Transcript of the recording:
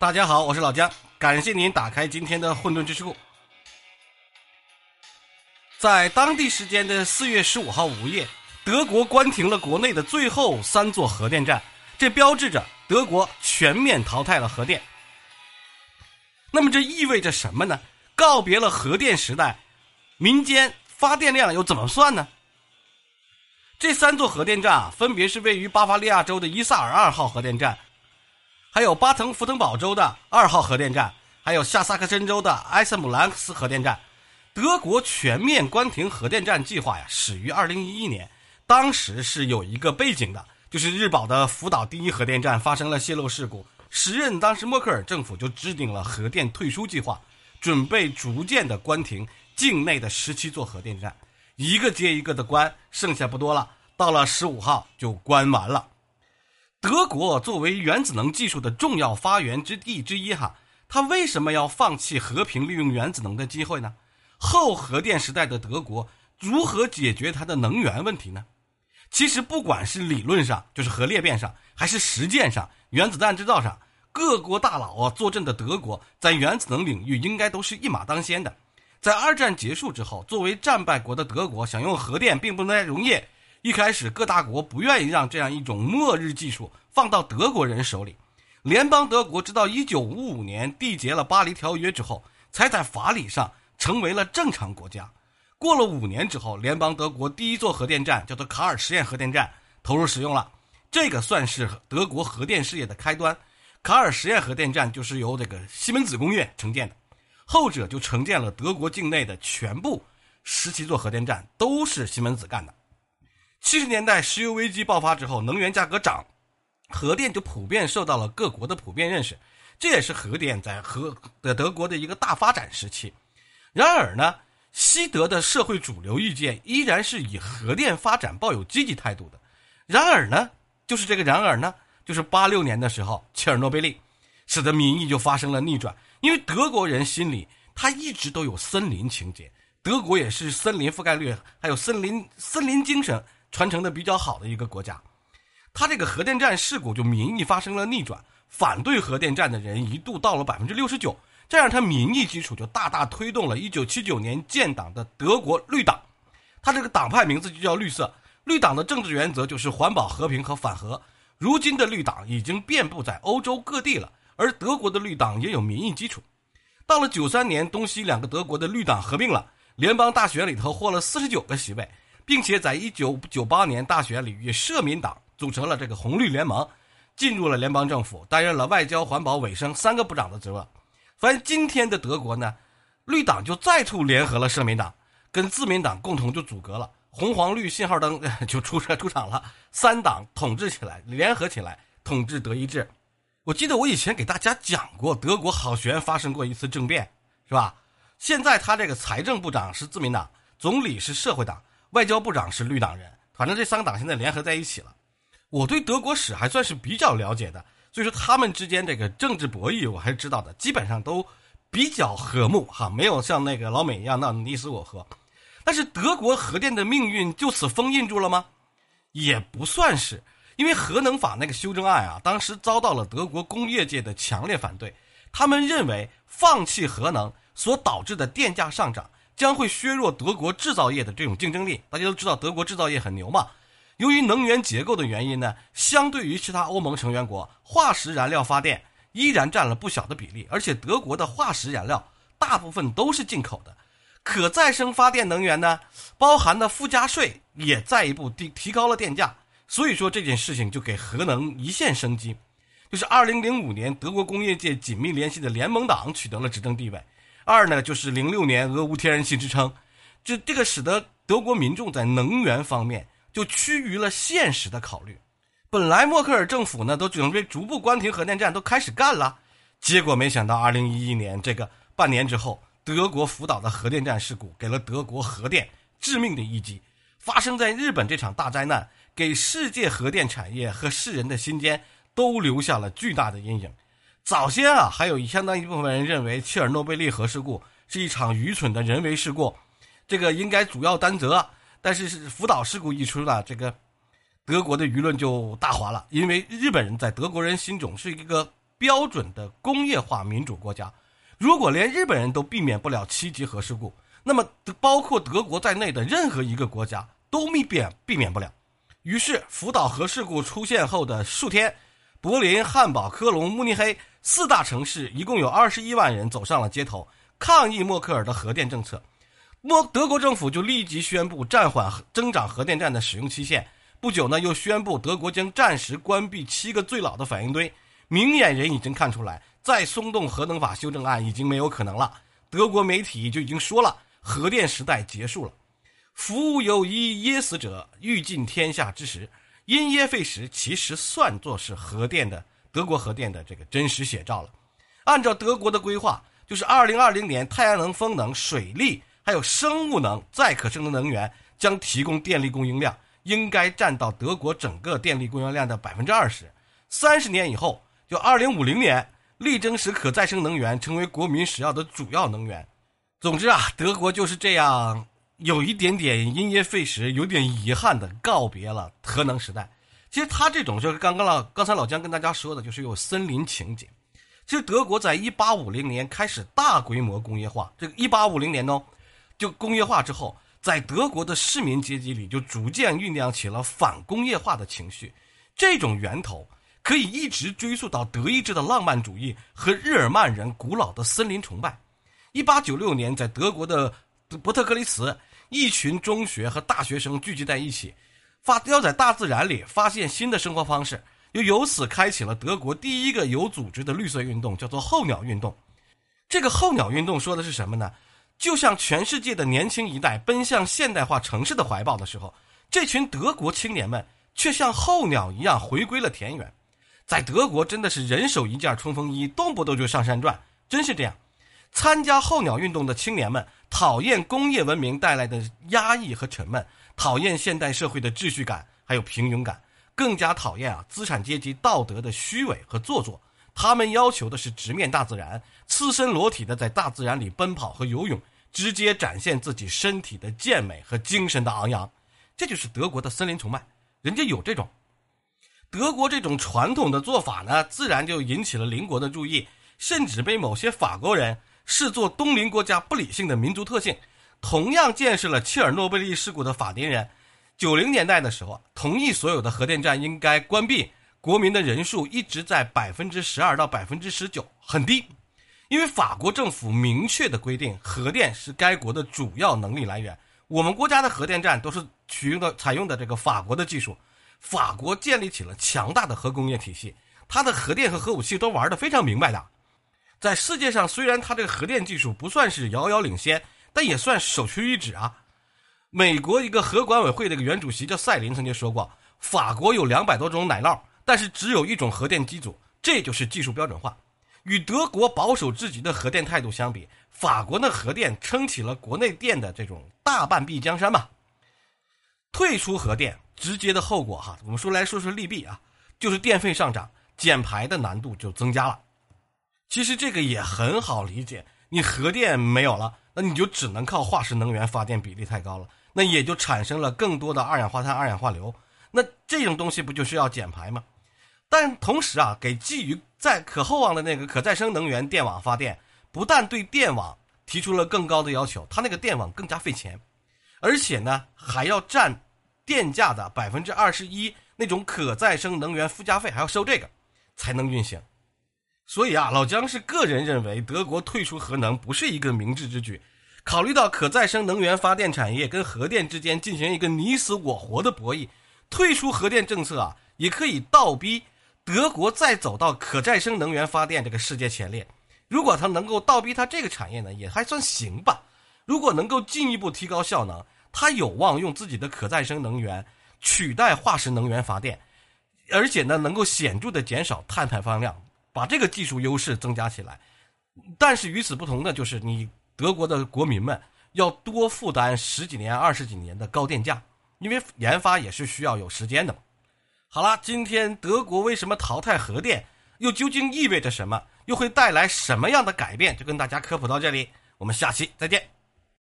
大家好，我是老姜，感谢您打开今天的混沌知识库。在当地时间的四月十五号午夜，德国关停了国内的最后三座核电站，这标志着德国全面淘汰了核电。那么这意味着什么呢？告别了核电时代，民间发电量又怎么算呢？这三座核电站啊，分别是位于巴伐利亚州的伊萨尔二号核电站。还有巴滕符腾堡州的二号核电站，还有下萨克森州的埃塞姆兰克斯核电站。德国全面关停核电站计划呀，始于二零一一年。当时是有一个背景的，就是日保的福岛第一核电站发生了泄漏事故。时任当时默克尔政府就制定了核电退出计划，准备逐渐的关停境内的十七座核电站，一个接一个的关，剩下不多了。到了十五号就关完了。德国作为原子能技术的重要发源之地之一，哈，它为什么要放弃和平利用原子能的机会呢？后核电时代的德国如何解决它的能源问题呢？其实，不管是理论上，就是核裂变上，还是实践上，原子弹制造上，各国大佬啊坐镇的德国，在原子能领域应该都是一马当先的。在二战结束之后，作为战败国的德国想用核电，并不能容易。一开始，各大国不愿意让这样一种末日技术放到德国人手里。联邦德国直到1955年缔结了巴黎条约之后，才在法理上成为了正常国家。过了五年之后，联邦德国第一座核电站叫做卡尔实验核电站投入使用了，这个算是德国核电事业的开端。卡尔实验核电站就是由这个西门子工业承建的，后者就承建了德国境内的全部十七座核电站，都是西门子干的。七十年代石油危机爆发之后，能源价格涨，核电就普遍受到了各国的普遍认识，这也是核电在核的德国的一个大发展时期。然而呢，西德的社会主流意见依然是以核电发展抱有积极态度的。然而呢，就是这个然而呢，就是八六年的时候，切尔诺贝利，使得民意就发生了逆转，因为德国人心里他一直都有森林情节，德国也是森林覆盖率还有森林森林精神。传承的比较好的一个国家，它这个核电站事故就民意发生了逆转，反对核电站的人一度到了百分之六十九，这样它民意基础就大大推动了一九七九年建党的德国绿党，它这个党派名字就叫绿色。绿党的政治原则就是环保、和平和反核。如今的绿党已经遍布在欧洲各地了，而德国的绿党也有民意基础。到了九三年，东西两个德国的绿党合并了，联邦大选里头获了四十九个席位。并且在一九九八年大选里，与社民党组成了这个红绿联盟，进入了联邦政府，担任了外交、环保、卫生三个部长的职位。反正今天的德国呢，绿党就再度联合了社民党，跟自民党共同就阻隔了，红黄绿信号灯就出出场了，三党统治起来，联合起来统治德意志。我记得我以前给大家讲过，德国好悬发生过一次政变，是吧？现在他这个财政部长是自民党，总理是社会党。外交部长是绿党人，反正这三个党现在联合在一起了。我对德国史还算是比较了解的，所以说他们之间这个政治博弈我还是知道的，基本上都比较和睦哈，没有像那个老美一样闹你死我活。但是德国核电的命运就此封印住了吗？也不算是，因为核能法那个修正案啊，当时遭到了德国工业界的强烈反对，他们认为放弃核能所导致的电价上涨。将会削弱德国制造业的这种竞争力。大家都知道德国制造业很牛嘛。由于能源结构的原因呢，相对于其他欧盟成员国，化石燃料发电依然占了不小的比例。而且德国的化石燃料大部分都是进口的，可再生发电能源呢，包含的附加税也再一步提提高了电价。所以说这件事情就给核能一线生机。就是二零零五年，德国工业界紧密联系的联盟党取得了执政地位。二呢，就是零六年俄乌天然气之争，这这个使得德国民众在能源方面就趋于了现实的考虑。本来默克尔政府呢都准备逐步关停核电站，都开始干了，结果没想到二零一一年这个半年之后，德国福岛的核电站事故给了德国核电致命的一击。发生在日本这场大灾难，给世界核电产业和世人的心间都留下了巨大的阴影。早先啊，还有相当一部分人认为切尔诺贝利核事故是一场愚蠢的人为事故，这个应该主要担责。但是是福岛事故一出呢，这个德国的舆论就大哗了，因为日本人在德国人心中是一个标准的工业化民主国家。如果连日本人都避免不了七级核事故，那么包括德国在内的任何一个国家都避免避免不了。于是，福岛核事故出现后的数天，柏林、汉堡、科隆、慕尼黑四大城市一共有二十一万人走上了街头，抗议默克尔的核电政策。莫德国政府就立即宣布暂缓增长核电站的使用期限。不久呢，又宣布德国将暂时关闭七个最老的反应堆。明眼人已经看出来，再松动核能法修正案已经没有可能了。德国媒体就已经说了，核电时代结束了。夫有一噎死者，欲尽天下之时，因噎废食，其实算作是核电的德国核电的这个真实写照了。按照德国的规划，就是二零二零年，太阳能、风能、水力还有生物能再可生的能源将提供电力供应量，应该占到德国整个电力供应量的百分之二十。三十年以后，就二零五零年，力争使可再生能源成为国民使要的主要能源。总之啊，德国就是这样。有一点点因噎废食，有点遗憾的告别了核能时代。其实他这种就是刚刚老刚才老姜跟大家说的，就是有森林情景。其实德国在一八五零年开始大规模工业化，这个一八五零年呢，就工业化之后，在德国的市民阶级里就逐渐酝酿起了反工业化的情绪。这种源头可以一直追溯到德意志的浪漫主义和日耳曼人古老的森林崇拜。一八九六年，在德国的伯特格里茨。一群中学和大学生聚集在一起，发要在大自然里发现新的生活方式，又由此开启了德国第一个有组织的绿色运动，叫做候鸟运动。这个候鸟运动说的是什么呢？就像全世界的年轻一代奔向现代化城市的怀抱的时候，这群德国青年们却像候鸟一样回归了田园。在德国，真的是人手一件冲锋衣，动不动就上山转，真是这样。参加候鸟运动的青年们。讨厌工业文明带来的压抑和沉闷，讨厌现代社会的秩序感还有平庸感，更加讨厌啊资产阶级道德的虚伪和做作。他们要求的是直面大自然，赤身裸体的在大自然里奔跑和游泳，直接展现自己身体的健美和精神的昂扬。这就是德国的森林崇拜，人家有这种。德国这种传统的做法呢，自然就引起了邻国的注意，甚至被某些法国人。视作东邻国家不理性的民族特性，同样见识了切尔诺贝利事故的法典人，九零年代的时候同意所有的核电站应该关闭，国民的人数一直在百分之十二到百分之十九，很低。因为法国政府明确的规定，核电是该国的主要能力来源。我们国家的核电站都是取用的采用的这个法国的技术，法国建立起了强大的核工业体系，它的核电和核武器都玩得非常明白的。在世界上，虽然它这个核电技术不算是遥遥领先，但也算首屈一指啊。美国一个核管委会的一个原主席叫赛林曾经说过，法国有两百多种奶酪，但是只有一种核电机组，这就是技术标准化。与德国保守至极的核电态度相比，法国的核电撑起了国内电的这种大半壁江山嘛。退出核电，直接的后果哈，我们说来说说利弊啊，就是电费上涨，减排的难度就增加了。其实这个也很好理解，你核电没有了，那你就只能靠化石能源发电，比例太高了，那也就产生了更多的二氧化碳、二氧化硫，那这种东西不就是要减排吗？但同时啊，给基于在可厚望的那个可再生能源电网发电，不但对电网提出了更高的要求，它那个电网更加费钱，而且呢还要占电价的百分之二十一，那种可再生能源附加费还要收这个，才能运行。所以啊，老姜是个人认为，德国退出核能不是一个明智之举。考虑到可再生能源发电产业跟核电之间进行一个你死我活的博弈，退出核电政策啊，也可以倒逼德国再走到可再生能源发电这个世界前列。如果他能够倒逼他这个产业呢，也还算行吧。如果能够进一步提高效能，他有望用自己的可再生能源取代化石能源发电，而且呢，能够显著的减少碳排放量。把这个技术优势增加起来，但是与此不同的就是，你德国的国民们要多负担十几年、二十几年的高电价，因为研发也是需要有时间的嘛。好了，今天德国为什么淘汰核电，又究竟意味着什么，又会带来什么样的改变，就跟大家科普到这里，我们下期再见。